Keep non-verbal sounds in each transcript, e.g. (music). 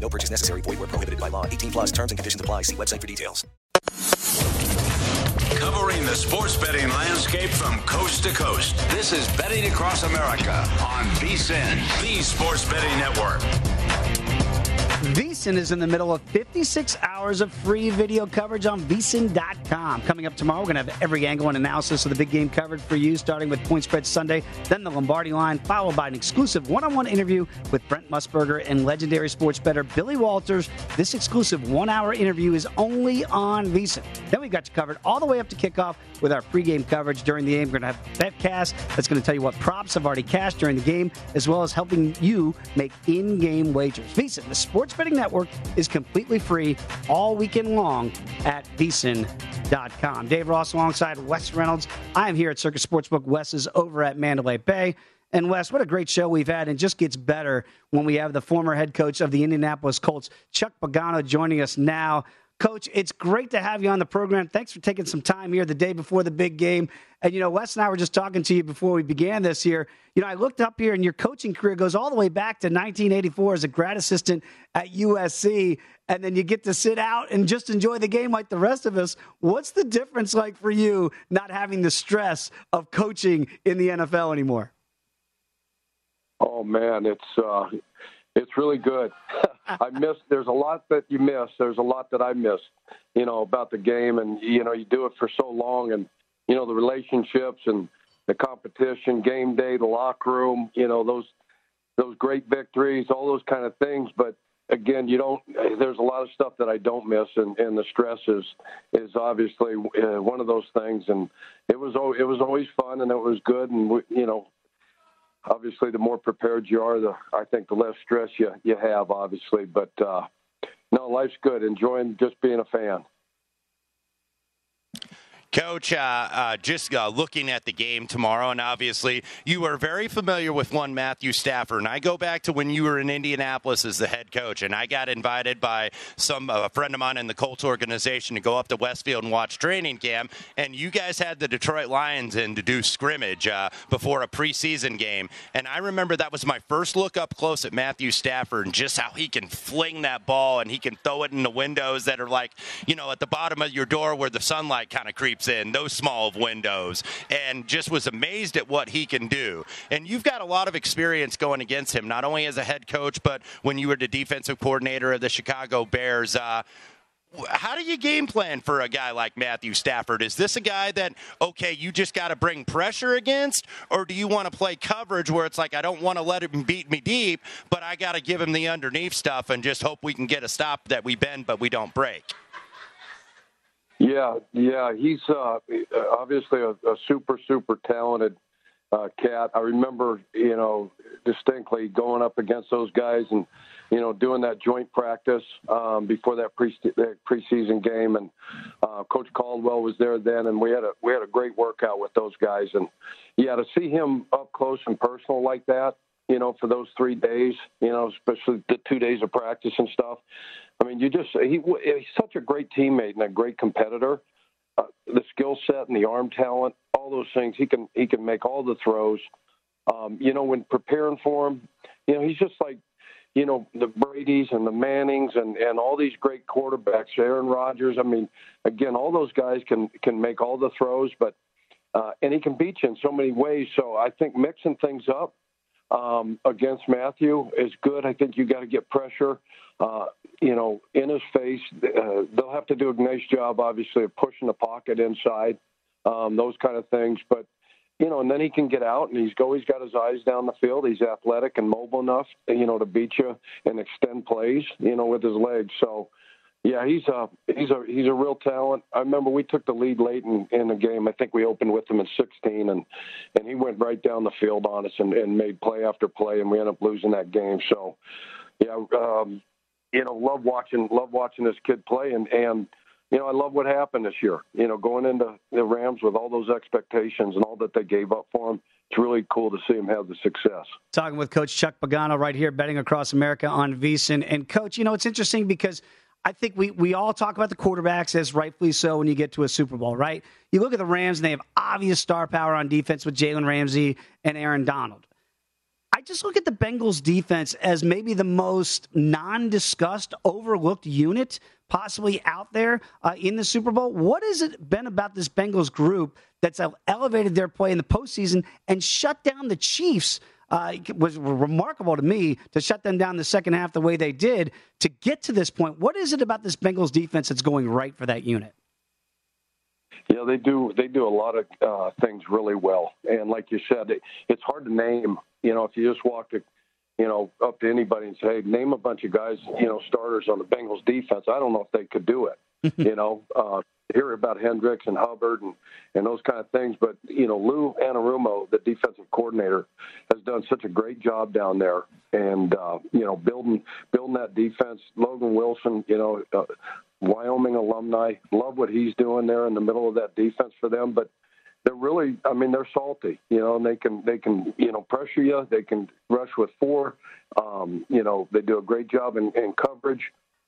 No purchase necessary. Void where prohibited by law. 18 plus terms and conditions apply. See website for details. Covering the sports betting landscape from coast to coast. This is Betting Across America on VSIN, the sports betting network. VSIN is in the middle of 56 hours of free video coverage on VSIN.com. Coming up tomorrow, we're going to have every angle and analysis of the big game covered for you, starting with Point Spread Sunday, then the Lombardi line, followed by an exclusive one on one interview with Brent Musburger and legendary sports bettor Billy Walters. This exclusive one hour interview is only on VSIN. Then we've got you covered all the way up to kickoff with our pregame coverage during the game. We're going to have BetCast that's going to tell you what props have already cashed during the game, as well as helping you make in game wagers. VSIN, the sports betting network, is completely free all weekend long at VSIN.com. Dave Ross alongside Wes Reynolds. I am here at Circus Sportsbook. Wes is over at Mandalay Bay. And Wes, what a great show we've had, and just gets better when we have the former head coach of the Indianapolis Colts, Chuck Pagano, joining us now. Coach, it's great to have you on the program. Thanks for taking some time here the day before the big game. And, you know, Wes and I were just talking to you before we began this year. You know, I looked up here, and your coaching career goes all the way back to 1984 as a grad assistant at USC. And then you get to sit out and just enjoy the game like the rest of us. What's the difference like for you not having the stress of coaching in the NFL anymore? Oh, man, it's. Uh, it's really good. (laughs) I missed. There's a lot that you miss. There's a lot that I missed. You know about the game, and you know you do it for so long, and you know the relationships and the competition, game day, the locker room. You know those those great victories, all those kind of things. But again, you don't. There's a lot of stuff that I don't miss, and, and the stress is is obviously uh, one of those things. And it was it was always fun, and it was good, and we, you know obviously the more prepared you are, the I think the less stress you you have, obviously. But uh, no, life's good. Enjoying just being a fan. Coach, uh, uh, just uh, looking at the game tomorrow, and obviously you are very familiar with one Matthew Stafford. And I go back to when you were in Indianapolis as the head coach, and I got invited by some a friend of mine in the Colts organization to go up to Westfield and watch training camp. And you guys had the Detroit Lions in to do scrimmage uh, before a preseason game. And I remember that was my first look up close at Matthew Stafford and just how he can fling that ball and he can throw it in the windows that are like, you know, at the bottom of your door where the sunlight kind of creeps in, those small of windows, and just was amazed at what he can do. And you've got a lot of experience going against him, not only as a head coach, but when you were the defensive coordinator of the Chicago Bears. Uh, how do you game plan for a guy like Matthew Stafford? Is this a guy that, okay, you just got to bring pressure against, or do you want to play coverage where it's like, I don't want to let him beat me deep, but I got to give him the underneath stuff and just hope we can get a stop that we bend but we don't break? Yeah, yeah, he's uh, obviously a, a super, super talented uh, cat. I remember, you know, distinctly going up against those guys and, you know, doing that joint practice um, before that, pre- that preseason game. And uh, Coach Caldwell was there then, and we had a we had a great workout with those guys. And yeah, to see him up close and personal like that, you know, for those three days, you know, especially the two days of practice and stuff. I mean, you just he, he's such a great teammate and a great competitor. Uh, the skill set and the arm talent, all those things, he can he can make all the throws. Um, you know, when preparing for him, you know, he's just like, you know, the Brady's and the Mannings and and all these great quarterbacks, Aaron Rodgers. I mean, again, all those guys can can make all the throws, but uh, and he can beat you in so many ways. So I think mixing things up um, against Matthew is good. I think you got to get pressure, uh, you know, in his face. Uh, they'll have to do a nice job, obviously, of pushing the pocket inside, um, those kind of things. But you know, and then he can get out, and he's always got his eyes down the field. He's athletic and mobile enough, you know, to beat you and extend plays, you know, with his legs. So yeah, he's a he's a he's a real talent. I remember we took the lead late in, in the game. I think we opened with him in 16, and and he went right down the field on us and, and made play after play, and we ended up losing that game. So, yeah, um, you know, love watching love watching this kid play, and and you know, I love what happened this year. You know, going into the Rams with all those expectations and all that they gave up for him, it's really cool to see him have the success. Talking with Coach Chuck Pagano right here, betting across America on VSIN. And Coach, you know, it's interesting because I think we, we all talk about the quarterbacks as rightfully so when you get to a Super Bowl, right? You look at the Rams and they have obvious star power on defense with Jalen Ramsey and Aaron Donald. I just look at the Bengals defense as maybe the most non discussed, overlooked unit possibly out there uh, in the Super Bowl. What has it been about this Bengals group that's elevated their play in the postseason and shut down the Chiefs? Uh, was remarkable to me to shut them down the second half the way they did to get to this point. What is it about this Bengals defense that's going right for that unit? Yeah, they do. They do a lot of uh, things really well, and like you said, it, it's hard to name. You know, if you just walk to, you know, up to anybody and say, hey, "Name a bunch of guys," you know, starters on the Bengals defense. I don't know if they could do it. (laughs) you know, uh, hear about Hendricks and Hubbard and, and those kind of things. But, you know, Lou Anarumo, the defensive coordinator, has done such a great job down there and, uh, you know, building, building that defense. Logan Wilson, you know, uh, Wyoming alumni, love what he's doing there in the middle of that defense for them. But they're really, I mean, they're salty, you know, and they can, they can, you know, pressure you. They can rush with four. Um, you know, they do a great job in, in coverage.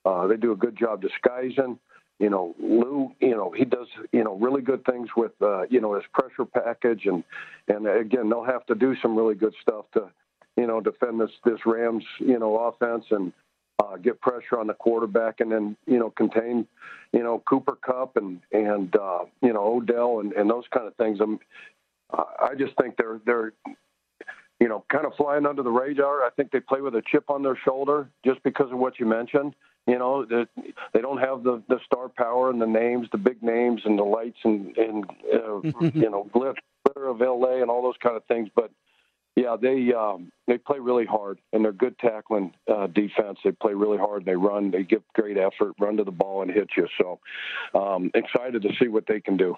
Uh, they do a good job disguising you know, Lou, you know, he does, you know, really good things with, uh, you know, his pressure package, and and again, they'll have to do some really good stuff to, you know, defend this this Rams, you know, offense and uh, get pressure on the quarterback, and then you know, contain, you know, Cooper Kupp and and uh, you know Odell and, and those kind of things. I'm, I just think they're they're you know, kind of flying under the radar. I think they play with a chip on their shoulder just because of what you mentioned. You know, they don't have the the star power and the names, the big names, and the lights and and uh, (laughs) you know glitter of LA and all those kind of things. But yeah, they um, they play really hard and they're good tackling uh, defense. They play really hard. And they run. They give great effort. Run to the ball and hit you. So um, excited to see what they can do.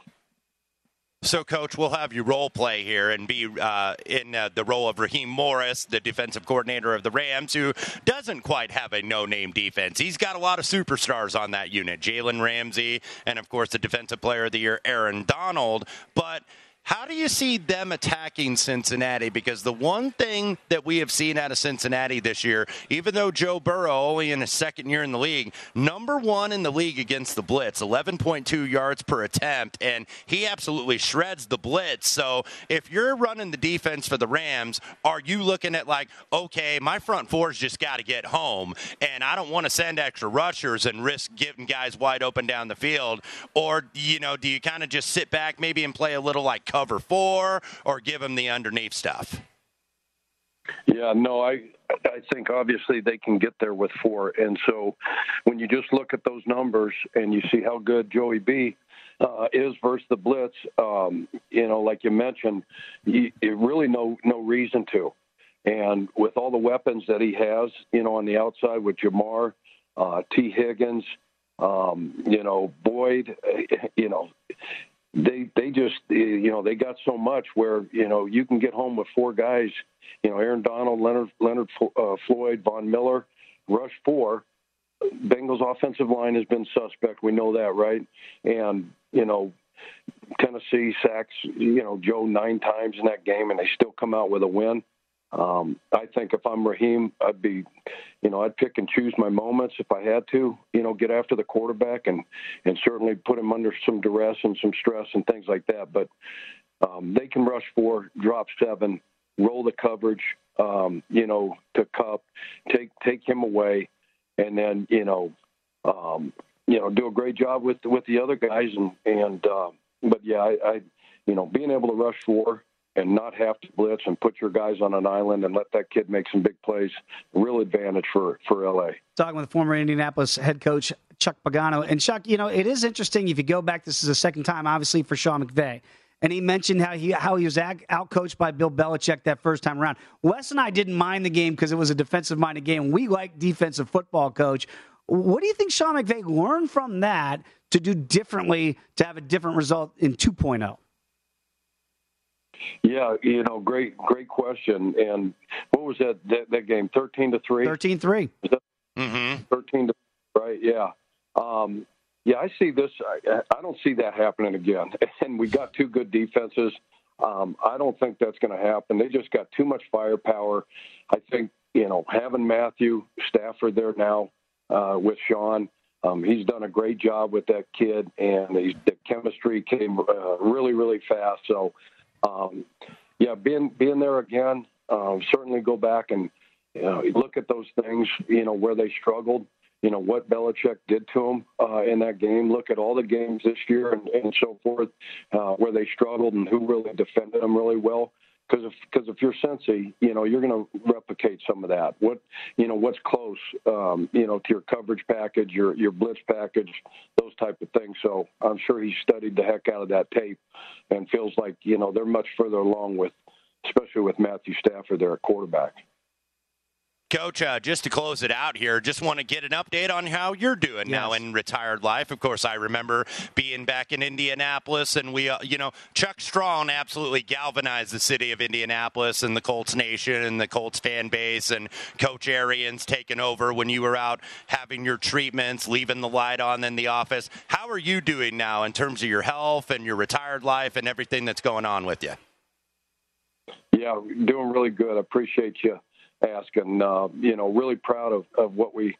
So, coach, we'll have you role play here and be uh, in uh, the role of Raheem Morris, the defensive coordinator of the Rams, who doesn't quite have a no name defense. He's got a lot of superstars on that unit Jalen Ramsey, and of course, the defensive player of the year, Aaron Donald. But how do you see them attacking Cincinnati? Because the one thing that we have seen out of Cincinnati this year, even though Joe Burrow only in his second year in the league, number one in the league against the blitz, 11.2 yards per attempt, and he absolutely shreds the blitz. So if you're running the defense for the Rams, are you looking at like, okay, my front four's just got to get home, and I don't want to send extra rushers and risk getting guys wide open down the field, or you know, do you kind of just sit back maybe and play a little like cover four or give him the underneath stuff? Yeah, no, I I think obviously they can get there with four, and so when you just look at those numbers and you see how good Joey B uh, is versus the blitz, um, you know, like you mentioned, you, really no no reason to, and with all the weapons that he has, you know, on the outside with Ja'Marr, uh, Tee Higgins, Um, you know, Boyd, you know, they they just you know they got so much where you know you can get home with four guys, you know, Aaron Donald, Leonard Leonard uh, Floyd, Von Miller, rush four. Bengals offensive line has been suspect. We know that, right? And you know, Tennessee sacks you know Joe nine times in that game, and they still come out with a win. Um, I think if I'm Raheem, I'd be, you know, I'd pick and choose my moments if I had to, you know, get after the quarterback and and certainly put him under some duress and some stress and things like that. But um, they can rush four, drop seven, roll the coverage, um, you know, to Kupp, take take him away, and then you know, um, you know, do a great job with with the other guys and and. Uh, but yeah, I, I, you know, being able to rush four and not have to blitz and put your guys on an island and let that kid make some big plays, real advantage for for LA. Talking with former Indianapolis head coach Chuck Pagano, and Chuck, you know, it is interesting if you go back. This is the second time, obviously, for Sean McVay. And he mentioned how he how he was out coached by Bill Belichick that first time around. Wes and I didn't mind the game because it was a defensive minded game. We like defensive football, coach. What do you think Sean McVay learned from that to do differently to have a different result in 2.0? Yeah, you know, great, great question. And what was that that, that game? Thirteen to three. Thirteen three. Mm-hmm. Thirteen to right. Yeah. Um, yeah, I see this. I, I don't see that happening again. (laughs) And we got two good defenses. Um, I don't think that's going to happen. They just got too much firepower. I think you know having Matthew Stafford there now uh, with Sean. Um, he's done a great job with that kid, and he's, the chemistry came uh, really, really fast. So, um, yeah, being being there again, um, certainly go back and you know, look at those things. You know where they struggled. You know what Belichick did to them uh, in that game. Look at all the games this year and, and so forth uh, where they struggled and who really defended them really well because if because if you're Cincy, you know you're going to replicate some of that. What you know what's close, um, you know, to your coverage package, your your blitz package, those type of things. So I'm sure he studied the heck out of that tape, and feels like you know they're much further along with, especially with Matthew Stafford, their quarterback. Coach, uh, just to close it out here, just want to get an update on how you're doing yes. now in retired life. Of course, I remember being back in Indianapolis, and we, uh, you know, Chuck Strong absolutely galvanized the city of Indianapolis and the Colts Nation and the Colts fan base, and Coach Arians taking over when you were out having your treatments, leaving the light on in the office. How are you doing now in terms of your health and your retired life and everything that's going on with you? Yeah, doing really good. I appreciate you ask, and uh, you know, really proud of, of what we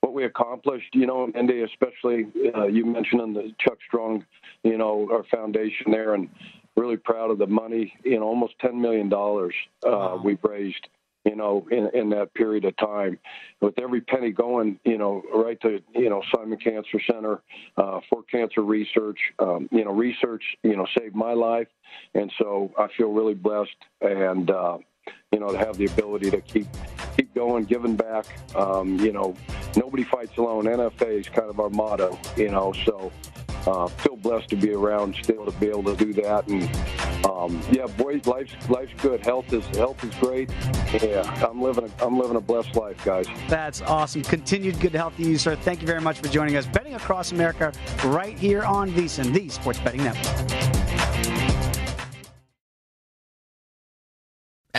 what we accomplished. You know, Indy, especially uh, you mentioned in the Chuck Strong, you know, our foundation there, and really proud of the money. You know, almost ten million dollars uh, wow. we've raised. You know, in, in that period of time, with every penny going, you know, right to you know Simon Cancer Center uh, for cancer research. Um, you know, research, you know, saved my life, and so I feel really blessed and. You know, to have the ability to keep keep going, giving back. Um, you know, nobody fights alone. NFA is kind of our motto. You know, so uh, feel blessed to be around still to be able to do that. And um, yeah, boys, life's life's good. Health is health is great. Yeah, I'm living a, I'm living a blessed life, guys. That's awesome. Continued good health to you, sir. Thank you very much for joining us. Betting across America, right here on VSiN, the Sports Betting Network.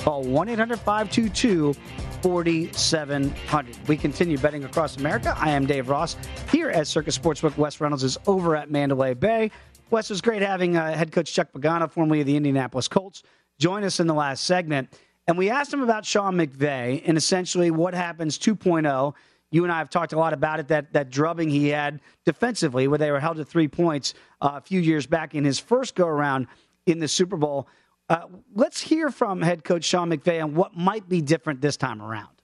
call 1-800-522-4700. We continue betting across America. I am Dave Ross here at Circus Sportsbook. Wes Reynolds is over at Mandalay Bay. Wes, was great having uh, head coach Chuck Pagano, formerly of the Indianapolis Colts, join us in the last segment. And we asked him about Sean McVay and essentially what happens 2.0. You and I have talked a lot about it, that, that drubbing he had defensively, where they were held to three points uh, a few years back in his first go around in the Super Bowl. Uh, let's hear from head coach Sean McVay on what might be different this time around.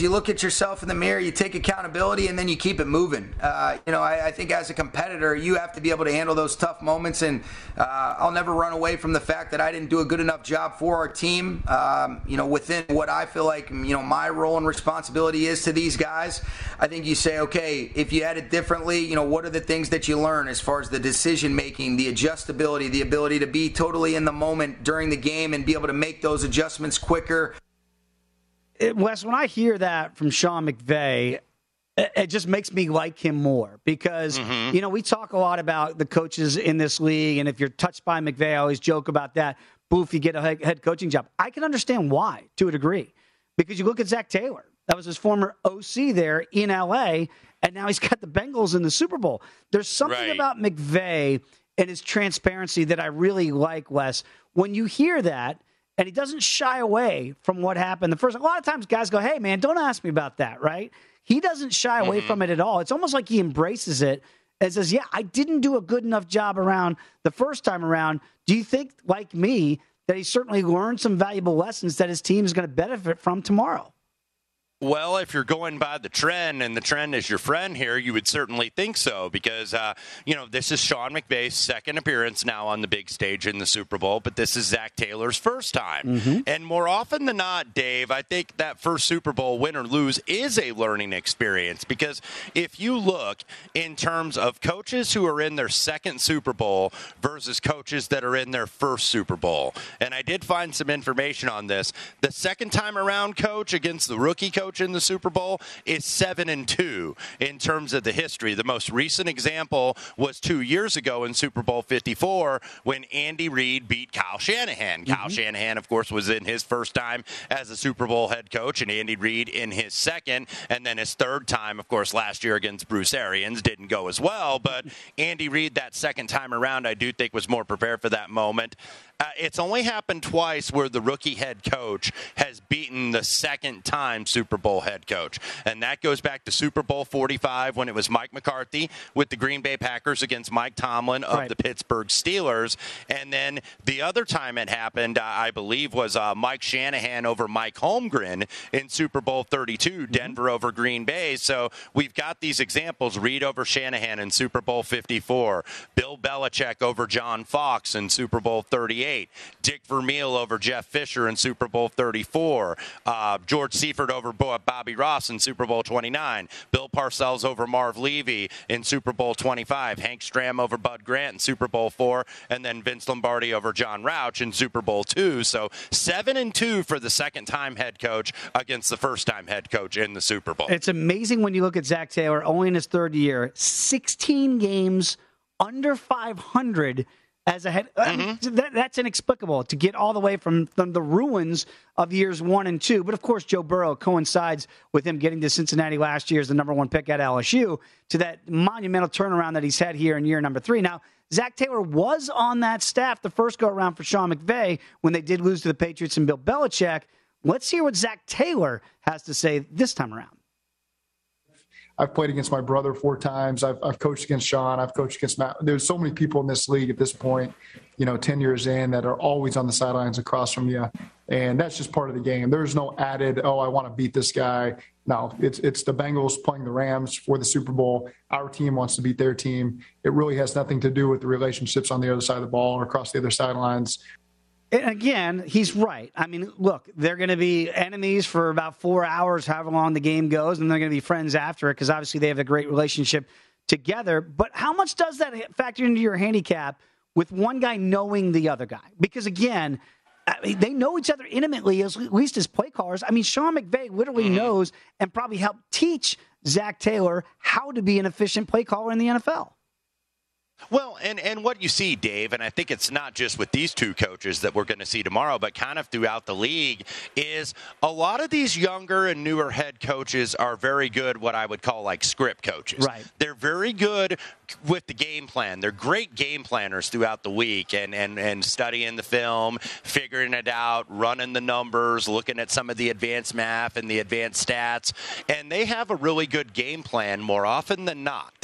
You look at yourself in the mirror, you take accountability, and then you keep it moving. Uh, you know, I, I think as a competitor, you have to be able to handle those tough moments, and uh, I'll never run away from the fact that I didn't do a good enough job for our team. Um, you know, within what I feel like you know my role and responsibility is to these guys. I think you say, okay, if you had it differently, you know, what are the things that you learn as far as the decision making, the adjustability, the ability to be totally in the moment during the game and be able to make those adjustments quicker. It, Wes, when I hear that from Sean McVay, it, it just makes me like him more because, mm-hmm. you know, we talk a lot about the coaches in this league. And if you're touched by McVay, I always joke about that. Boof, you get a head head coaching job. I can understand why to a degree because you look at Zac Taylor. That was his former OC there in LA, and now he's got the Bengals in the Super Bowl. There's something Right. about McVay and his transparency that I really like, Wes. When you hear that, and he doesn't shy away from what happened the first. A lot of times, guys go, "Hey, man, don't ask me about that," right? He doesn't shy away Mhm. from it at all. It's almost like he embraces it and says, "Yeah, I didn't do a good enough job around the first time around." Do you think, like me, that he certainly learned some valuable lessons that his team is going to benefit from tomorrow? Well, if you're going by the trend and the trend is your friend here, you would certainly think so because, uh, you know, this is Sean McVay's second appearance now on the big stage in the Super Bowl, but this is Zac Taylor's first time. Mm-hmm. And more often than not, Dave, I think that first Super Bowl win or lose is a learning experience because if you look in terms of coaches who are in their second Super Bowl versus coaches that are in their first Super Bowl, and I did find some information on this, the second time around coach against the rookie coach in the Super Bowl is seven and two in terms of the history. The most recent example was two years ago in Super Bowl 54 when Andy Reid beat Kyle Shanahan. Kyle mm-hmm. Shanahan, of course, was in his first time as a Super Bowl head coach, and Andy Reid in his second, and then his third time, of course, last year against Bruce Arians didn't go as well. But (laughs) Andy Reid that second time around, I do think was more prepared for that moment. Uh, it's only happened twice where the rookie head coach has beaten the second time Super Bowl head coach. And that goes back to Super Bowl 45 when it was Mike McCarthy with the Green Bay Packers against Mike Tomlin of Right. the Pittsburgh Steelers. And then the other time it happened, uh, I believe, was uh, Mike Shanahan over Mike Holmgren in Super Bowl 32, Denver over Green Bay. So we've got these examples Reid over Shanahan in Super Bowl 54, Bill Belichick over John Fox in Super Bowl 38, Dick Vermeil over Jeff Fisher in Super Bowl 34, uh, George Seifert over Bobby Ross in Super Bowl 29, Bill Parcells over Marv Levy in Super Bowl 25, Hank Stram over Bud Grant in Super Bowl 4, and then Vince Lombardi over John Rauch in Super Bowl 2. So 7 and 2 for the second time head coach against the first time head coach in the Super Bowl. It's amazing when you look at Zac Taylor, only in his third year, 16 games under 500 as a head. I mean, that, that's inexplicable to get all the way from, from the ruins of years one and two. But of course, Joe Burrow coincides with him getting to Cincinnati last year as the number one pick at LSU to that monumental turnaround that he's had here in year number three. Now, Zac Taylor was on that staff the first go around for Sean McVay when they did lose to the Patriots and Bill Belichick. Let's hear what Zac Taylor has to say this time around. I've played against my brother four times. I've, I've coached against Sean. I've coached against Matt. There's so many people in this league at this point, you know, 10 years in that are always on the sidelines across from you. And that's just part of the game. There's no added, oh, I want to beat this guy. No, it's, it's the Bengals playing the Rams for the Super Bowl. Our team wants to beat their team. It really has nothing to do with the relationships on the other side of the ball or across the other sidelines. And again, he's right. I mean, look, they're going to be enemies for about four hours, however long the game goes, and they're going to be friends after it because obviously they have a great relationship together. But how much does that factor into your handicap with one guy knowing the other guy? Because again, I mean, they know each other intimately, as- at least as play callers. I mean, Sean McVay literally mm-hmm. knows and probably helped teach Zac Taylor how to be an efficient play caller in the NFL. Well, and, and what you see, Dave, and I think it's not just with these two coaches that we're going to see tomorrow, but kind of throughout the league, is a lot of these younger and newer head coaches are very good, what I would call like script coaches. Right. They're very good with the game plan. They're great game planners throughout the week and, and, and studying the film, figuring it out, running the numbers, looking at some of the advanced math and the advanced stats. And they have a really good game plan more often than not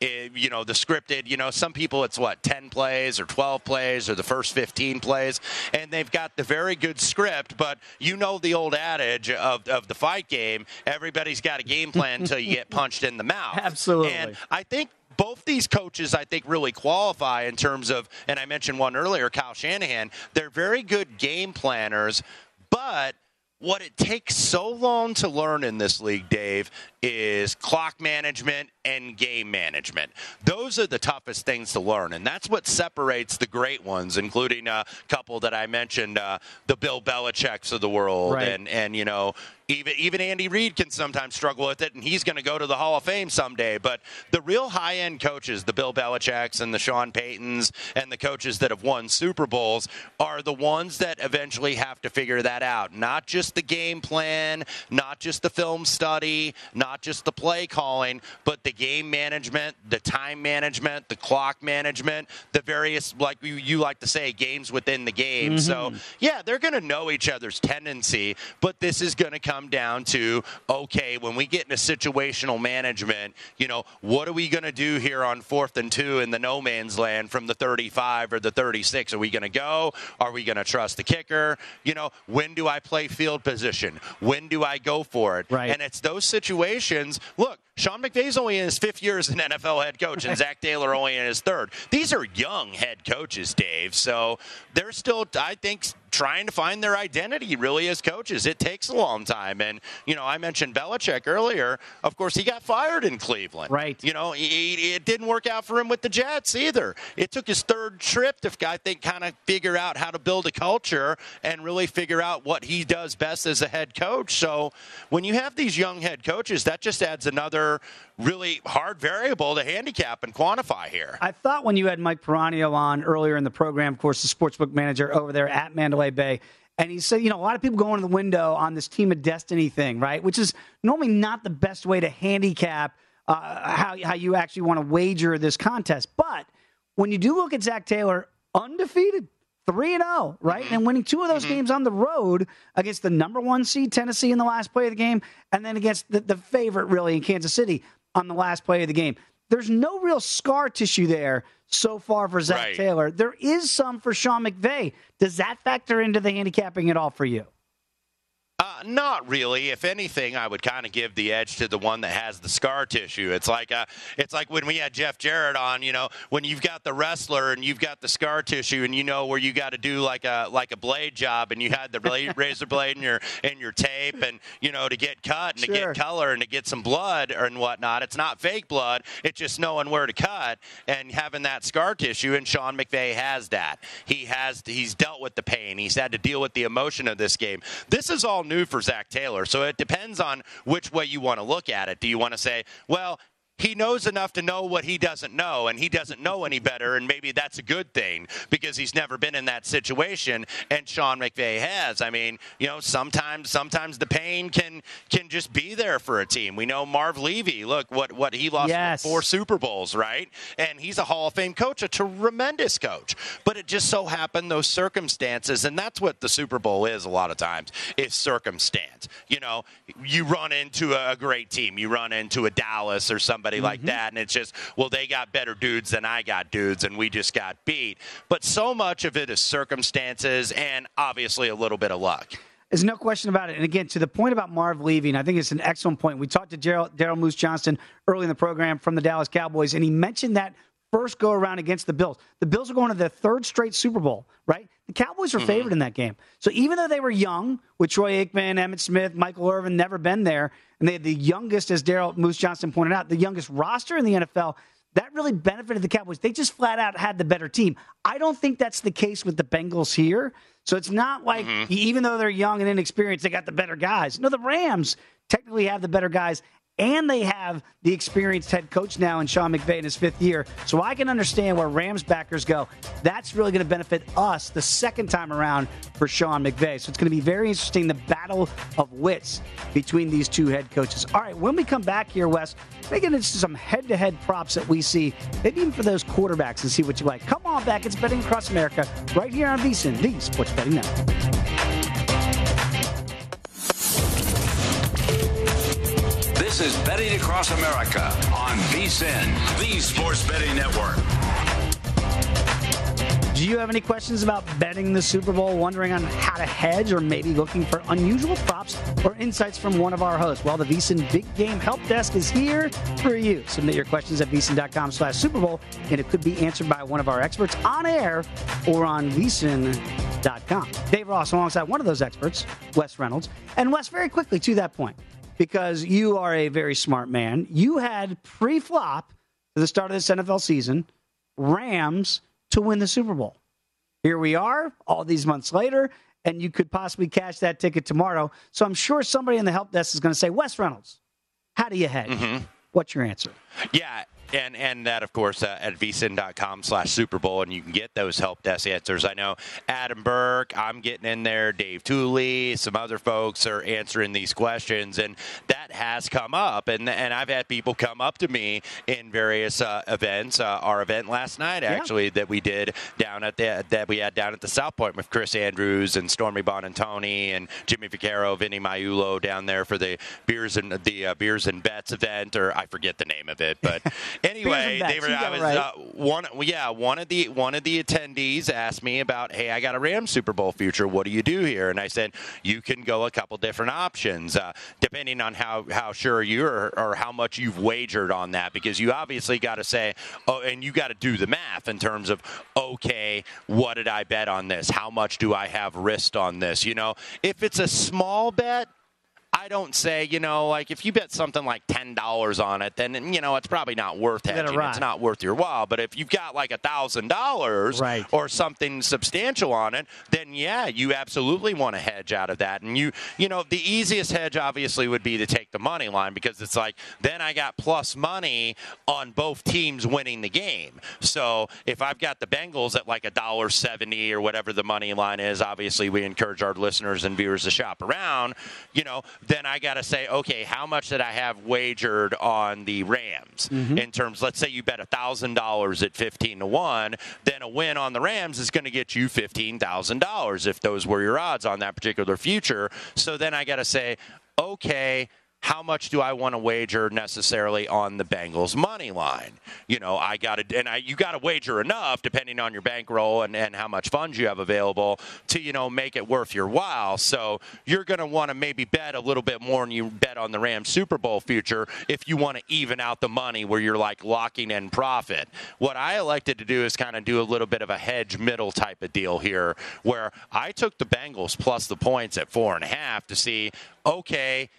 eh, you know, the scripted, you know, some people it's what, 10 plays or 12 plays or the first 15 plays, and they've got the very good script, but you know the old adage of, of the fight game everybody's got a game plan (laughs) until you get punched in the mouth. Absolutely. And I think both these coaches, I think, really qualify in terms of, and I mentioned one earlier, Kyle Shanahan. They're very good game planners, but what it takes so long to learn in this league, Dave, is clock management and game management. Those are the toughest things to learn, and that's what separates the great ones, including a couple that I mentioned, uh, the Bill Belichick's of the world, Right. and and you know. Even, even Andy Reid can sometimes struggle with it, and he's going to go to the Hall of Fame someday. But the real high end coaches, the Bill Belichick's and the Sean Paytons, and the coaches that have won Super Bowls, are the ones that eventually have to figure that out. Not just the game plan, not just the film study, not just the play calling, but the game management, the time management, the clock management, the various, like you, you like to say, games within the game. So, Mhm. yeah, they're going to know each other's tendency, but this is going to come come down to okay, when we get into situational management, you know, what are we going to do here on fourth and two in the no man's land from the 35 or the 36? Are we going to go? Are we going to trust the kicker? You know, when do I play field position? When do I go for it? Right. And it's those situations. Look, Sean McVay's only in his fifth year as an (laughs) NFL head coach, and (laughs) Zac Taylor only in his third. These are young head coaches, Dave. So they're still, I think, trying to find their identity really as coaches. It takes a long time. And, you know, I mentioned Belichick earlier. Of course, he got fired in Cleveland. Right. You know, he, he- it didn't work out for him with the Jets either. It took his third trip to, I think, kind of figure out how to build a culture and really figure out what he does best as a head coach. So when you have these young head coaches, that just adds another really hard variable to handicap and quantify here. I thought when you had Mike Piranio on earlier in the program, of course, the sportsbook manager over there at Mandalay Bay, and he said, you know, a lot of people go into the window on this team of destiny thing, right? Which is normally not the best way to handicap uh, how how you actually want to wager this contest. But when you do look at Zac Taylor, undefeated. 3 and 0, right? And winning two of those games on the road against the number one seed, Tennessee, in the last play of the game, and then against the, the favorite, really, in Kansas City on the last play of the game. There's no real scar tissue there so far for Zac Right. Taylor. There is some for Sean McVay. Does that factor into the handicapping at all for you? Uh, Not really. If anything, I would kind of give the edge to the one that has the scar tissue. It's like uh, it's like when we had Jeff Jarrett on. You know, when you've got the wrestler and you've got the scar tissue, and you know where you got to do like a like a blade job, and you had the blade, (laughs) razor blade in your in your tape, and you know to get cut and to get color and to get some blood and whatnot. It's not fake blood. It's just knowing where to cut and having that scar tissue. And Sean McVay has that. He has. He's dealt with the pain. He's had to deal with the emotion of this game. This is all new for Zac Taylor. So it depends on which way you want to look at it. Do you want to say, well? He knows enough to know what he doesn't know, and he doesn't know any better, and maybe that's a good thing because he's never been in that situation, and Sean McVay has. I mean, you know, sometimes sometimes the pain can can just be there for a team. We know Marv Levy. Look what what he lost Yes. four Super Bowls, right? And he's a Hall of Fame coach, a tremendous coach. But it just so happened those circumstances, and that's what the Super Bowl is a lot of times, is circumstance. You know, you run into a, a great team, you run into a Dallas or somebody like mm-hmm. that, and it's just, well, they got better dudes than I got dudes, and we just got beat. But so much of it is circumstances and obviously a little bit of luck. There's no question about it. And again, to the point about Marv leaving, I think it's an excellent point. We talked to Daryl Daryl Moose Johnston early in the program from the Dallas Cowboys, and he mentioned that first go around against the Bills. The Bills are going to their third straight Super Bowl, right? The Cowboys are mm-hmm. favored in that game. So even though they were young, with Troy Aikman, Emmitt Smith, Michael Irvin, never been there, and they had the youngest, as Daryl Moose Johnston pointed out, the youngest roster in the NFL. That really benefited the Cowboys. They just flat out had the better team. I don't think that's the case with the Bengals here. So it's not like mm-hmm. even though they're young and inexperienced, they got the better guys. No, the Rams technically have the better guys, and they have the experienced head coach now in Sean McVay in his fifth year. So I can understand where Rams backers go. That's really going to benefit us the second time around for Sean McVay. So it's going to be very interesting the battle of wits between these two head coaches. All right, when we come back here, Wes, we get into some head to head props that we see, maybe even for those quarterbacks and see what you like. Come on back. It's Betting Across America right here on VSIN, the Sports Betting Network. This is Betting Across America on VSIN, the Sports Betting Network. Do you have any questions about betting the Super Bowl, wondering on how to hedge, or maybe looking for unusual props or insights from one of our hosts? Well, the VSIN Big Game Help Desk is here for you. Submit your questions at VSIN.com slash Super Bowl, and it could be answered by one of our experts on air or on VSIN.com. Dave Ross alongside one of those experts, Wes Reynolds. And Wes, very quickly to that point, because you are a very smart man, you had pre-flop to the start of this NFL season, Rams to win the Super Bowl. Here we are, all these months later, and you could possibly cash that ticket tomorrow. So I'm sure somebody in the help desk is going to say, Wes Reynolds, how do you hedge? Mm-hmm. What's your answer? Yeah, and and that of course uh, at vsin.com slash Super Bowl, and you can get those help desk answers. I know Adam Burke, I'm getting in there. Dave Tuley, some other folks are answering these questions, and that has come up. And and I've had people come up to me in various uh, events. Uh, our event last night, actually, yeah. that we did down at the that we had down at the South Point with Chris Andrews and Stormy Buonantony and Tony and Jimmy Vaccaro, Vinny Magliulo down there for the beers and the uh, beers and bets event, or I forget the name of it, but (laughs) anyway, they were. I was right. uh, one. Yeah, one of the one of the attendees asked me about, hey, I got a Ram Super Bowl future. What do you do here? And I said, you can go a couple different options, uh, depending on how how sure you are or how much you've wagered on that, because you obviously got to say, oh, and you got to do the math in terms of, okay, what did I bet on this? How much do I have risked on this? You know, if it's a small bet, I don't say, you know, like if you bet something like ten dollars on it, then you know it's probably not worth hedging. It's not worth your while. But if you've got like a thousand dollars or something substantial on it, then yeah, you absolutely want to hedge out of that. And you, you know, the easiest hedge obviously would be to take the money line because it's like then I got plus money on both teams winning the game. So if I've got the Bengals at like a dollar seventy or whatever the money line is, obviously we encourage our listeners and viewers to shop around. You know then I got to say, okay, how much did I have wagered on the Rams Mm-hmm. in terms? Let's say you bet thousand dollars at fifteen to one, then a win on the Rams is going to get you fifteen thousand dollars if those were your odds on that particular future. So then I got to say, okay how much do I want to wager necessarily on the Bengals money line? You know, I got to, and I, you got to wager enough depending on your bankroll and, and how much funds you have available to, you know, make it worth your while. So you're going to want to maybe bet a little bit more than you bet on the Rams Super Bowl future if you want to even out the money where you're like locking in profit. What I elected to do is kind of do a little bit of a hedge middle type of deal here where I took the Bengals plus the points at four and a half to see, okay,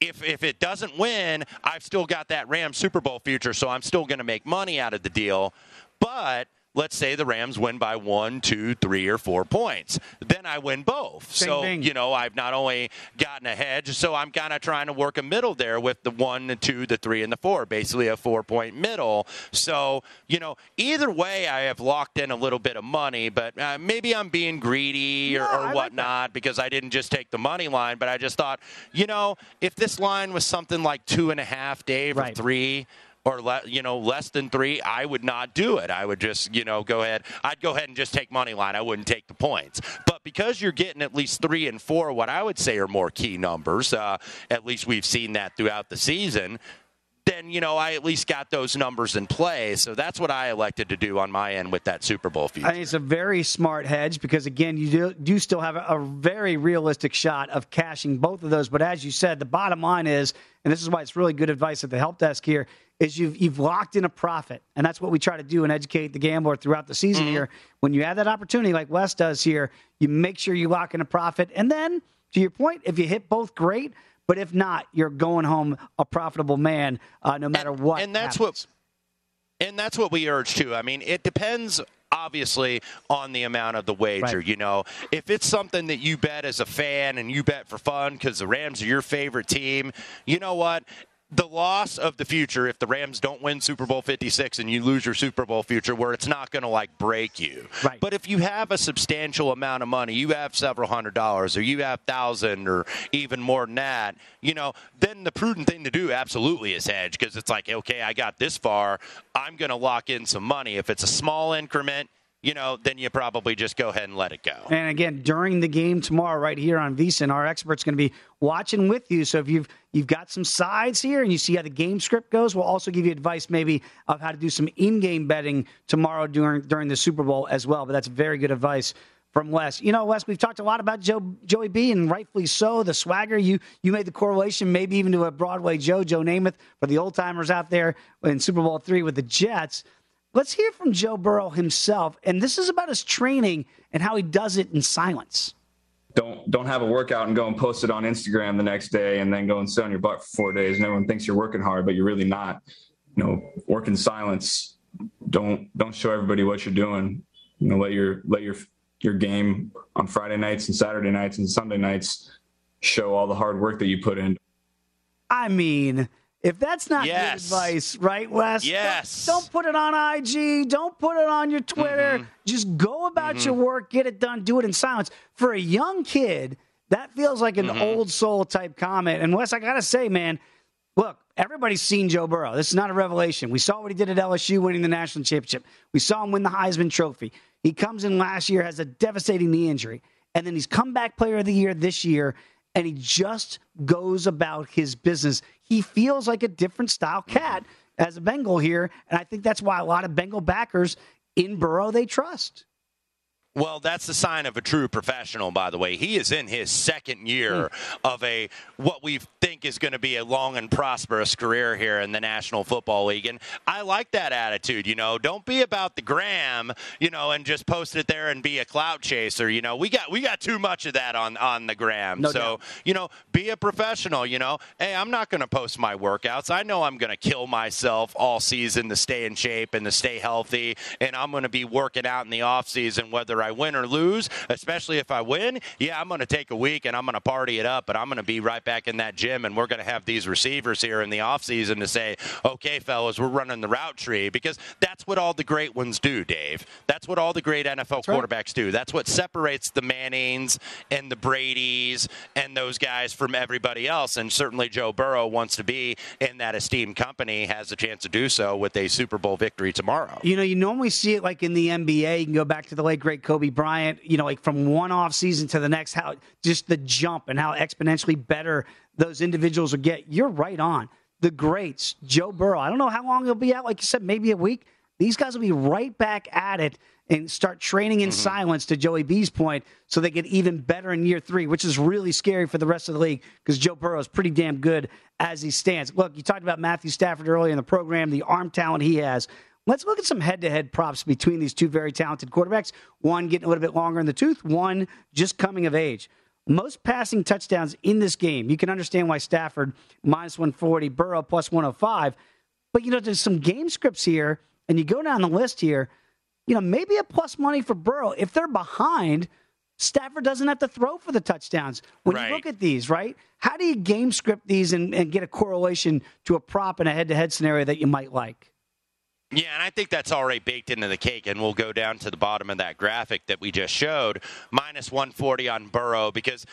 if if it doesn't win, I've still got that Rams Super Bowl future, so I'm still going to make money out of the deal. But let's say the Rams win by one, two, three, or four points. Then I win both. Ding, so, ding. you know, I've not only gotten a hedge, so I'm kind of trying to work a middle there with the one, the two, the three, and the four, basically a four point middle. So, you know, either way, I have locked in a little bit of money, but uh, maybe I'm being greedy or, or whatnot because I didn't just take the money line, but I just thought, you know, if this line was something like two and a half, Dave, or three, or le- you know less than three, I would not do it. I would just you know go ahead. I'd go ahead and just take money line. I wouldn't take the points. But because you're getting at least three and four, what I would say are more key numbers. Uh, at least we've seen that throughout the season. Then you know I at least got those numbers in play. So that's what I elected to do on my end with that Super Bowl future. I think it's a very smart hedge because again, you do, do still have a, a very realistic shot of cashing both of those. But as you said, the bottom line is, and this is why it's really good advice at the help desk here, is you've you've locked in a profit, and that's what we try to do and educate the gambler throughout the season here. When you have that opportunity, like Wes does here, you make sure you lock in a profit, and then to your point, if you hit both, great. But if not, you're going home a profitable man, uh, no matter what. and that's happens. what and that's what we urge too. I mean, it depends obviously on the amount of the wager. Right. You know, if it's something that you bet as a fan and you bet for fun because the Rams are your favorite team, you know what? The loss of the future, if the Rams don't win Super Bowl 56 and you lose your Super Bowl future, where it's not going to like break you. Right. But if you have a substantial amount of money, you have several hundred dollars, or you have thousand, or even more than that, you know, then the prudent thing to do absolutely is hedge because it's like, okay, I got this far, I'm going to lock in some money. If it's a small increment, you know, then you probably just go ahead and let it go. And again, during the game tomorrow, right here on VSiN, our expert's going to be watching with you. So if you've you've got some sides here and you see how the game script goes, we'll also give you advice maybe of how to do some in-game betting tomorrow during during the Super Bowl as well. But that's very good advice from Wes. You know, Wes, we've talked a lot about Joe Joey B, and rightfully so. The swagger, you you made the correlation, maybe even to a Broadway Joe, Joe Namath, for the old timers out there in Super Bowl three with the Jets. Let's hear from Joe Burrow himself, and this is about his training and how he does it in silence. don't don't have a workout and go and post it on Instagram the next day and then go and sit on your butt for four days and everyone thinks you're working hard, but you're really not. You know, work in silence. Don't don't show everybody what you're doing. You know, let your let your your game on Friday nights and Saturday nights and Sunday nights show all the hard work that you put in. I mean, If that's not Yes. good advice, right, Wes? Don't- Yes. Don't, put it on IG. Don't put it on your Twitter. Mm-hmm. Just go about your work, get it done, do it in silence. For a young kid, that feels like an Mm-hmm. old soul type comment. And Wes, I gotta say, man, look, everybody's seen Joe Burrow. This is not a revelation. We saw what he did at LSU winning the national championship. We saw him win the Heisman Trophy. He comes in last year, has a devastating knee injury, and then he's comeback player of the year this year, and he just goes about his business. He feels like a different style cat as a Bengal here, and I think that's why a lot of Bengal backers in Burrow they trust. Well, that's the sign of a true professional, by the way. He is in his second year hmm. of a what we think is going to be a long and prosperous career here in the National Football League. And I like that attitude, you know. Don't be about the gram, you know, and just post it there and be a clout chaser. You know, we got we got too much of that on on the gram. No so, doubt. you know, be a professional, you know. Hey, I'm not going to post my workouts. I know I'm going to kill myself all season to stay in shape and to stay healthy, and I'm going to be working out in the off season whether I win or lose, especially if I win. Yeah, I'm going to take a week and I'm going to party it up, but I'm going to be right back in that gym and we're going to have these receivers here in the off season to say, "Okay, fellas, we're running the route tree" because that's what all the great ones do, Dave. That's what all the great NFL right. quarterbacks do. That's what separates the Mannings and the Brady's and those guys from everybody else. And certainly Joe Burrow wants to be in that esteemed company, has a chance to do so with a Super Bowl victory tomorrow. You know, you normally see it like in the NBA. You can go back to the late great Kobe Bryant. You know, like from one off season to the next, how just the jump and how exponentially better those individuals will get. You're right on. The greats, Joe Burrow. I don't know how long he'll be out. Like you said, maybe a week. These guys will be right back at it and start training in mm-hmm. silence. To Joey B's point, so they get even better in year three, which is really scary for the rest of the league because Joe Burrow is pretty damn good as he stands. Look, you talked about Matthew Stafford earlier in the program, the arm talent he has. Let's look at some head to head props between these two very talented quarterbacks. One getting a little bit longer in the tooth, one just coming of age. Most passing touchdowns in this game. You can understand why Stafford minus 140, Burrow plus 105. But, you know, there's some game scripts here, and you go down the list here, you know, maybe a plus money for Burrow. If they're behind, Stafford doesn't have to throw for the touchdowns. When Right. you look at these, right? How do you game script these and, and get a correlation to a prop in a head to head scenario that you might like? Yeah, and I think that's already baked into the cake, and we'll go down to the bottom of that graphic that we just showed, minus 140 on Burrow, because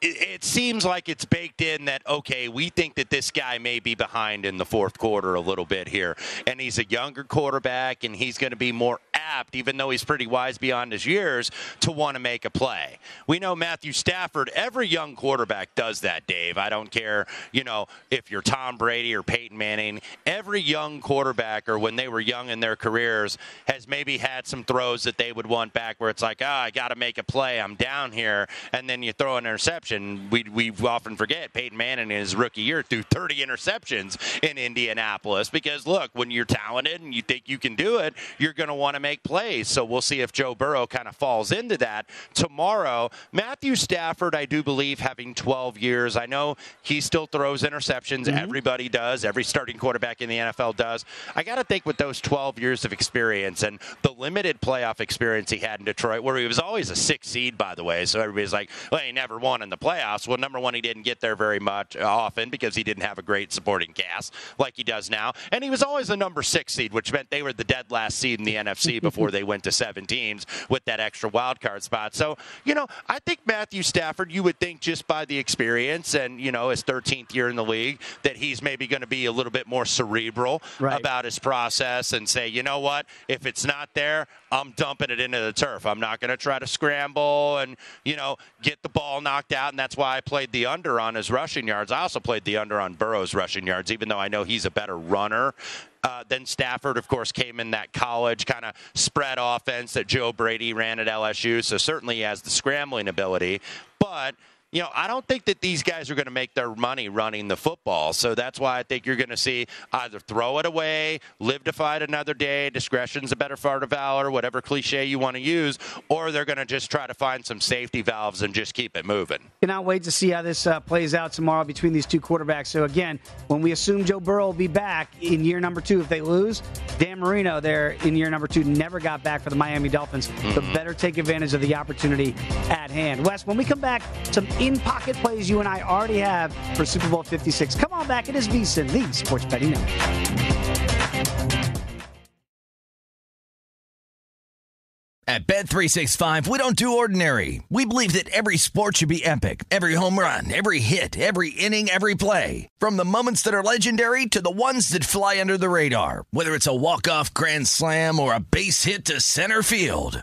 it, it seems like it's baked in that okay, we think that this guy may be behind in the fourth quarter a little bit here, and he's a younger quarterback, and he's going to be more apt, even though he's pretty wise beyond his years, to want to make a play. We know Matthew Stafford. Every young quarterback does that, Dave. I don't care, you know, if you're Tom Brady or Peyton Manning. Every young quarterback, or when they were young in their careers, has maybe had some throws that they would want back, where it's like, ah, I got to make a play. I'm down here, and then you throw an interception. We we often forget Peyton Manning in his rookie year threw 30 interceptions in Indianapolis because look, when you're talented and you think you can do it, you're going to want to make plays. So we'll see if Joe Burrow kind of falls into that tomorrow. Matthew Stafford, I do believe, having 12 years. I know he still throws interceptions. Everybody does. Every starting quarterback in the NFL does. I got to think with those 12 years of experience and the limited playoff experience he had in Detroit, where he was always a six seed, by the way. So everybody's like, well, he never won in the playoffs. Well, number one, he didn't get there very much uh, often because he didn't have a great supporting cast like he does now. And he was always a number six seed, which meant they were the dead last seed in the NFC before mm-hmm. they went to seven teams with that extra wild card spot. So, you know, I think Matthew Stafford, you would think just by the experience and, you know, his 13th year in the league, that he's maybe going to be a little bit more cerebral Right. about his process and say, you know what, if it's not there, I'm dumping it into the turf. I'm not going to try to scramble and, you know, get the ball knocked out. And that's why I played the under on his rushing yards. I also played the under on Burrow's rushing yards, even though I know he's a better runner. Uh, then Stafford, of course, came in that college kind of spread offense that Joe Brady ran at LSU. So certainly he has the scrambling ability. But you know, I don't think that these guys are going to make their money running the football. So that's why I think you're going to see either throw it away, live to fight another day, discretion's a better part of valor, whatever cliche you want to use, or they're going to just try to find some safety valves and just keep it moving. Cannot wait to see how this uh, plays out tomorrow between these two quarterbacks. So again, when we assume Joe Burrow will be back in year number two, if they lose, Dan Marino there in year number two never got back for the Miami Dolphins. So better take advantage of the opportunity at hand. Wes, when we come back, some in pocket plays you and I already have for Super Bowl 56. Come on back. It is VSIN, the Sports Betting Network. At Bet365, we don't do ordinary. We believe that every sport should be epic. Every home run, every hit, every inning, every play. From the moments that are legendary to the ones that fly under the radar. Whether it's a walk-off grand slam or a base hit to center field.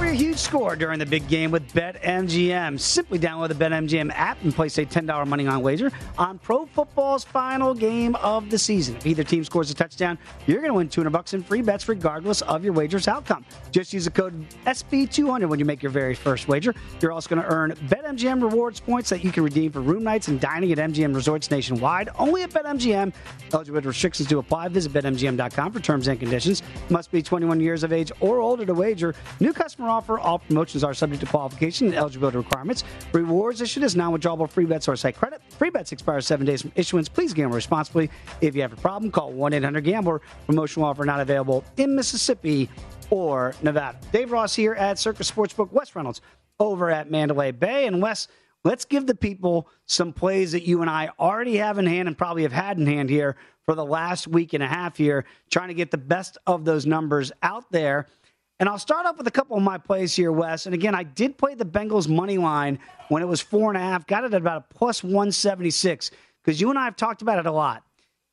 for a huge score during the big game with BetMGM. Simply download the BetMGM app and place a $10 money line wager on pro football's final game of the season. If either team scores a touchdown, you're going to win 200 bucks in free bets regardless of your wager's outcome. Just use the code SB200 when you make your very first wager. You're also going to earn BetMGM rewards points that you can redeem for room nights and dining at MGM resorts nationwide. Only at BetMGM. Eligibility restrictions do apply. Visit BetMGM.com for terms and conditions. Must be 21 years of age or older to wager. New customer offer. All promotions are subject to qualification and eligibility requirements. Rewards issued as non-withdrawable free bets or site credit. Free bets expire seven days from issuance. Please gamble responsibly. If you have a problem, call 1-800-GAMBLER. Promotional offer not available in Mississippi or Nevada. Dave Ross here at Circus Sportsbook. Wes Reynolds over at Mandalay Bay. And Wes, let's give the people some plays that you and I already have in hand and probably have had in hand here for the last week and a half here, trying to get the best of those numbers out there. And I'll start off with a couple of my plays here, Wes. And again, I did play the Bengals money line when it was four and a half, got it at about a plus 176, because you and I have talked about it a lot.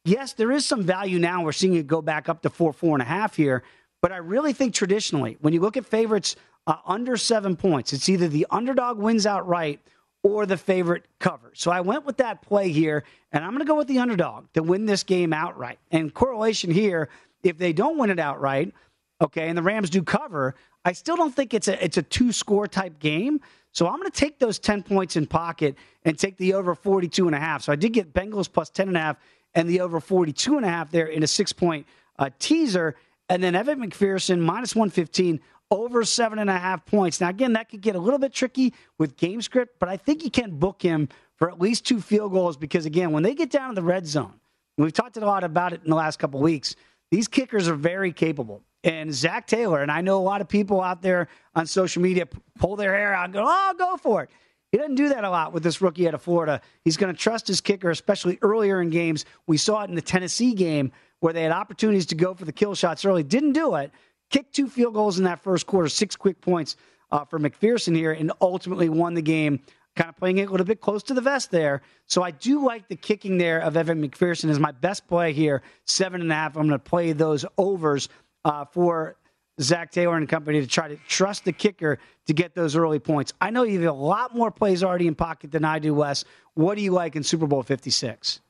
Yes, there is some value now. We're seeing it go back up to four, four and a half here. But I really think traditionally, when you look at favorites uh, under seven points, it's either the underdog wins outright or the favorite covers. So I went with that play here, and I'm going to go with the underdog to win this game outright. And correlation here, if they don't win it outright, Okay, and the Rams do cover. I still don't think it's a it's a two score type game. So I'm going to take those 10 points in pocket and take the over 42 and a half. So I did get Bengals plus 10 and a half and the over 42 and a half there in a six point uh, teaser. And then Evan McPherson minus 115 over seven and a half points. Now, again, that could get a little bit tricky with game script, but I think you can book him for at least two field goals because, again, when they get down to the red zone, we've talked a lot about it in the last couple weeks, these kickers are very capable. And Zac Taylor, and I know a lot of people out there on social media pull their hair out and go, oh, go for it. He doesn't do that a lot with this rookie out of Florida. He's going to trust his kicker, especially earlier in games. We saw it in the Tennessee game where they had opportunities to go for the kill shots early, didn't do it. Kicked two field goals in that first quarter, six quick points uh, for McPherson here, and ultimately won the game. Kind of playing it a little bit close to the vest there. So I do like the kicking there of Evan McPherson is my best play here, seven and a half. I'm going to play those overs uh, for Zac Taylor and company to try to trust the kicker to get those early points. I know you have a lot more plays already in pocket than I do, Wes. What do you like in Super Bowl 56?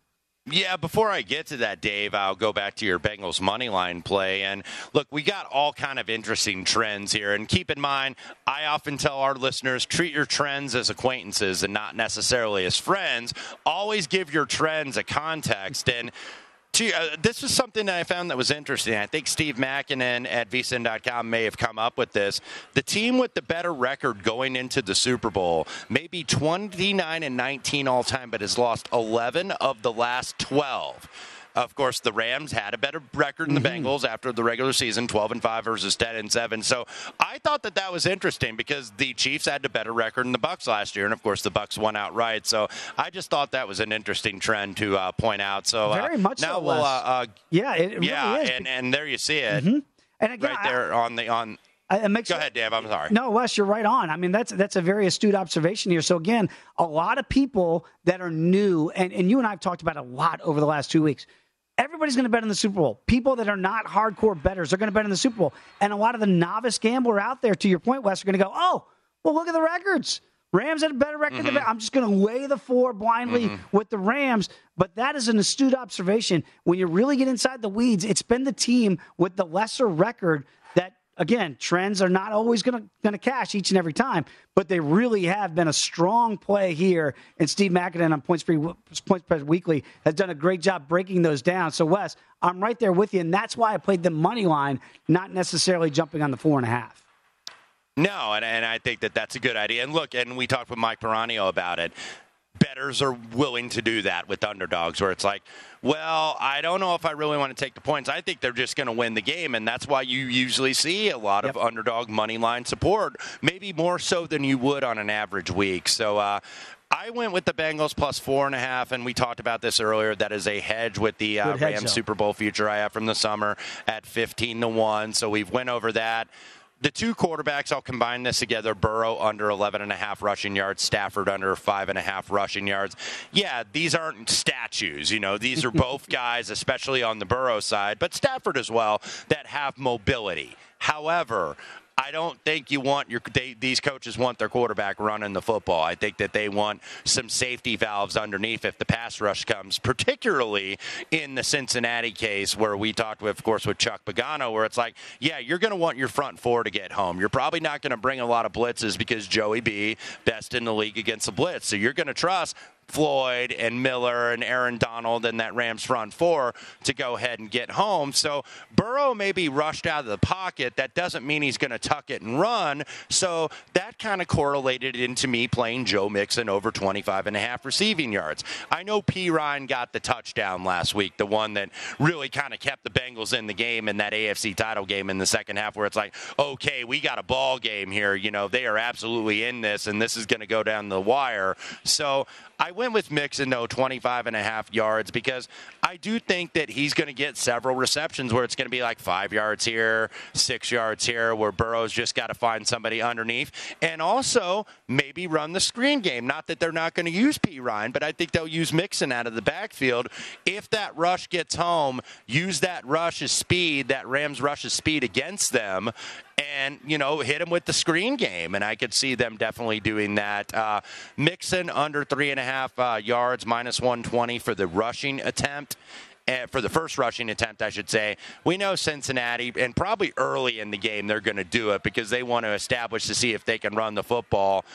Yeah, before I get to that, Dave, I'll go back to your Bengals money line play. And look, we got all kind of interesting trends here. And keep in mind, I often tell our listeners treat your trends as acquaintances and not necessarily as friends. Always give your trends a context. And uh, this was something that I found that was interesting. I think Steve Makinen at vsin.com may have come up with this. The team with the better record going into the Super Bowl may be 29 and 19 all time, but has lost 11 of the last 12. Of course, the Rams had a better record than the mm-hmm. Bengals after the regular season, 12 and 5 versus 10 and 7. So I thought that that was interesting because the Chiefs had a better record than the Bucs last year, and of course the Bucs won outright. So I just thought that was an interesting trend to uh, point out. So uh, very much now so, we'll, uh, uh, yeah, it yeah, really and and there you see it, mm-hmm. and again, right there on the on. It makes Go ahead, Dave. I'm sorry. No, Wes, you're right on. I mean, that's that's a very astute observation here. So again, a lot of people that are new, and, and you and I have talked about a lot over the last two weeks everybody's going to bet in the Super Bowl. People that are not hardcore bettors are going to bet in the Super Bowl. And a lot of the novice gambler out there, to your point, Wes, are going to go, oh, well, look at the records. Rams had a better record mm-hmm. than I'm just going to weigh the four blindly mm-hmm. with the Rams. But that is an astute observation. When you really get inside the weeds, it's been the team with the lesser record again, trends are not always going to cash each and every time, but they really have been a strong play here. And Steve Makinen on Point Spread Points Weekly has done a great job breaking those down. So Wes, I'm right there with you, and that's why I played the money line, not necessarily jumping on the four and a half. No, and, and I think that that's a good idea. And look, and we talked with Mike Piranio about it bettors are willing to do that with underdogs, where it's like, well, I don't know if I really want to take the points. I think they're just going to win the game, and that's why you usually see a lot yep. of underdog money line support, maybe more so than you would on an average week. So. Uh, I went with the Bengals plus four and a half, and we talked about this earlier. That is a hedge with the uh, Rams Super Bowl future I have from the summer at fifteen to one. So we've went over that the two quarterbacks, I'll combine this together. Burrow under 11 and a half rushing yards, Stafford under five and a half rushing yards. Yeah, these aren't statues. You know, these are both (laughs) guys, especially on the Burrow side, but Stafford as well, that have mobility. However, I don't think you want your they, these coaches want their quarterback running the football. I think that they want some safety valves underneath if the pass rush comes, particularly in the Cincinnati case where we talked with, of course, with Chuck Pagano, where it's like, yeah, you're going to want your front four to get home. You're probably not going to bring a lot of blitzes because Joey B best in the league against the blitz. So you're going to trust Floyd and Miller and Aaron Donald and that Rams front four to go ahead and get home. So Burrow may be rushed out of the pocket. That doesn't mean he's going to tuck it and run. So that kind of correlated into me playing Joe Mixon over 25 and a half receiving yards. I know Perine got the touchdown last week, the one that really kind of kept the Bengals in the game in that AFC title game in the second half, where it's like, okay, we got a ball game here. You know, they are absolutely in this, and this is going to go down the wire. So I went with Mixon, though, 25 and a half yards because I do think that he's going to get several receptions where it's going to be like five yards here, six yards here, where Burrow's just got to find somebody underneath. And also maybe run the screen game. Not that they're not going to use Perine, but I think they'll use Mixon out of the backfield. If that rush gets home, use that rush as speed, that Rams rush as speed against them, and you know hit him with the screen game and i could see them definitely doing that uh, mixon under three and a half uh, yards minus 120 for the rushing attempt uh, for the first rushing attempt, I should say. We know Cincinnati, and probably early in the game, they're going to do it because they want to establish to see if they can run the football.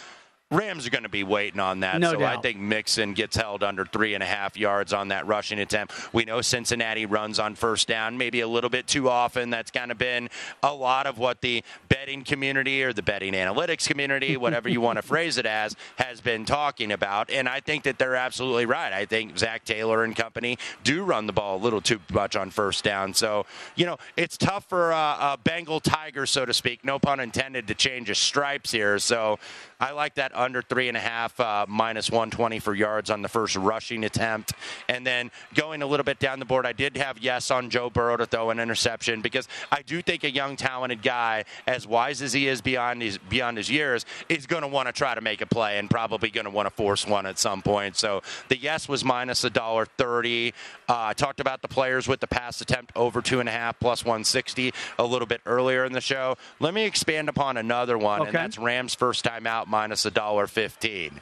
Rams are going to be waiting on that. No so doubt. I think Mixon gets held under three and a half yards on that rushing attempt. We know Cincinnati runs on first down, maybe a little bit too often. That's kind of been a lot of what the betting community or the betting analytics community, (laughs) whatever you want to phrase it as, has been talking about. And I think that they're absolutely right. I think Zac Taylor and company do run the ball a little too much on first down. So, you know, it's tough for a, a Bengal Tiger, so to speak, no pun intended, to change his stripes here. So I like that under three and a half, uh, minus 120 for yards on the first rushing attempt. And then going a little bit down the board, I did have yes on Joe Burrow to throw an interception because I do think a young, talented guy, as wise as he is beyond his beyond his years, is going to want to try to make a play and probably going to want to force one at some point. So the yes was minus a dollar thirty. Uh, I talked about the players with the pass attempt over two and a half plus 160 a little bit earlier in the show. Let me expand upon another one, and that's Rams first time out minus a dollar fifteen.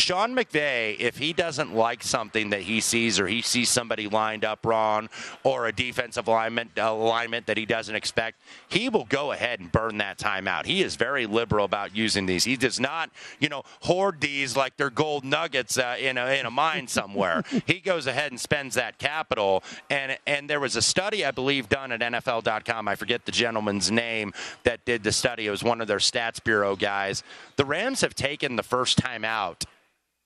Sean McVay, if he doesn't like something that he sees or he sees somebody lined up wrong or a defensive alignment alignment that he doesn't expect, he will go ahead and burn that timeout. He is very liberal about using these. He does not, you know, hoard these like they're gold nuggets uh, in a in a mine somewhere. (laughs) he goes ahead and spends that capital. And and there was a study I believe done at NFL.com. I forget the gentleman's name that did the study. It was one of their stats bureau guys. The Rams have taken the first time out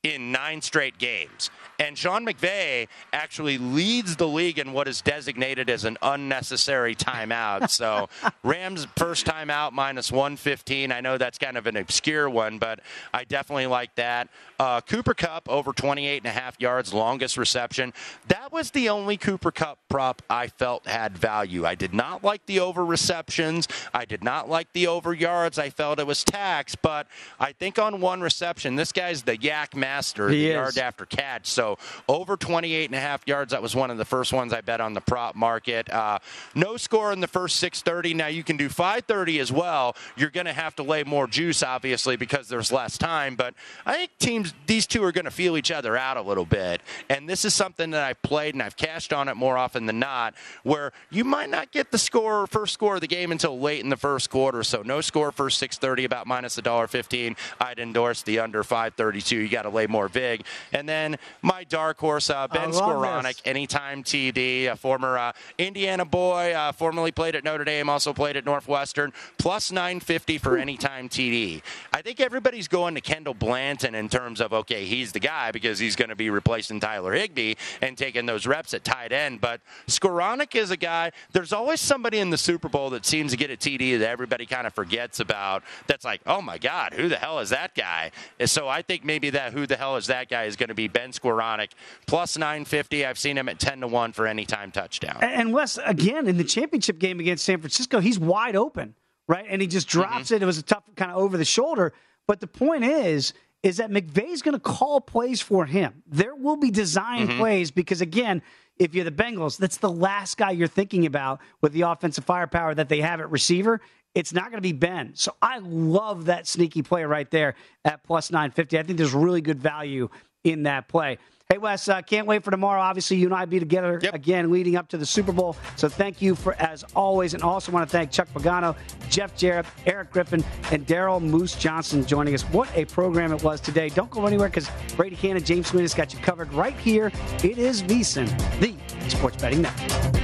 in nine straight games. And Sean McVay actually leads the league in what is designated as an unnecessary timeout. (laughs) So Rams first timeout minus 115. I know that's kind of an obscure one, but I definitely like that. Uh, Cooper Kupp over 28 and a half yards, longest reception. That was the only Cooper Kupp prop I felt had value. I did not like the over receptions. I did not like the over yards. I felt it was taxed, but I think on one reception, this guy's the YAC master, He the is. yard after catch. So over 28 and a half yards, that was one of the first ones I bet on the prop market. Uh, no score in the first 630. Now you can do 530 as well. You're going to have to lay more juice, obviously, because there's less time. But I think teams, these two are going to feel each other out a little bit. And this is something that I've played and I've cashed on it more often than not, where you might not get the score, first score of the game until late in the first quarter. So no score first 630, about minus a dollar 15. I'd endorse the under 532. You got to lay more vig. And then my dark horse, uh, Ben this. anytime TD, a former uh, Indiana boy, uh, formerly played at Notre Dame, also played at Northwestern, plus 950 for anytime TD. I think everybody's going to Kendall Blanton in terms of, okay, he's the guy because he's going to be replacing Tyler Higbee and taking those reps at tight end. But Skowronek is a guy, there's always somebody in the Super Bowl that seems to get a TD that everybody kind of forgets about that's like, oh my God, who the hell is that guy? And so I think maybe that who the hell is that guy is going to be Ben Skowronek, plus 950. I've seen him at 10 to 1 for anytime touchdown. And, Wes, again, in the championship game against San Francisco, he's wide open, right? And he just drops it. It was a tough kind of over the shoulder. But the point is, is that McVay's going to call plays for him. There will be design Mhm. plays because, again, if you're the Bengals, that's the last guy you're thinking about with the offensive firepower that they have at receiver. It's not going to be Ben. So I love that sneaky play right there at plus 950. I think there's really good value in that play. Hey, Wes, uh, can't wait for tomorrow. Obviously, you and I be together again leading up to the Super Bowl. So thank you for, as always. And also want to thank Chuck Pagano, Jeff Jarrett, Eric Griffin, and Daryl Moose Johnston joining us. What a program it was today. Don't go anywhere because Brady Kannon, James Smith has got you covered right here. It is VSIN, the Sports Betting Network.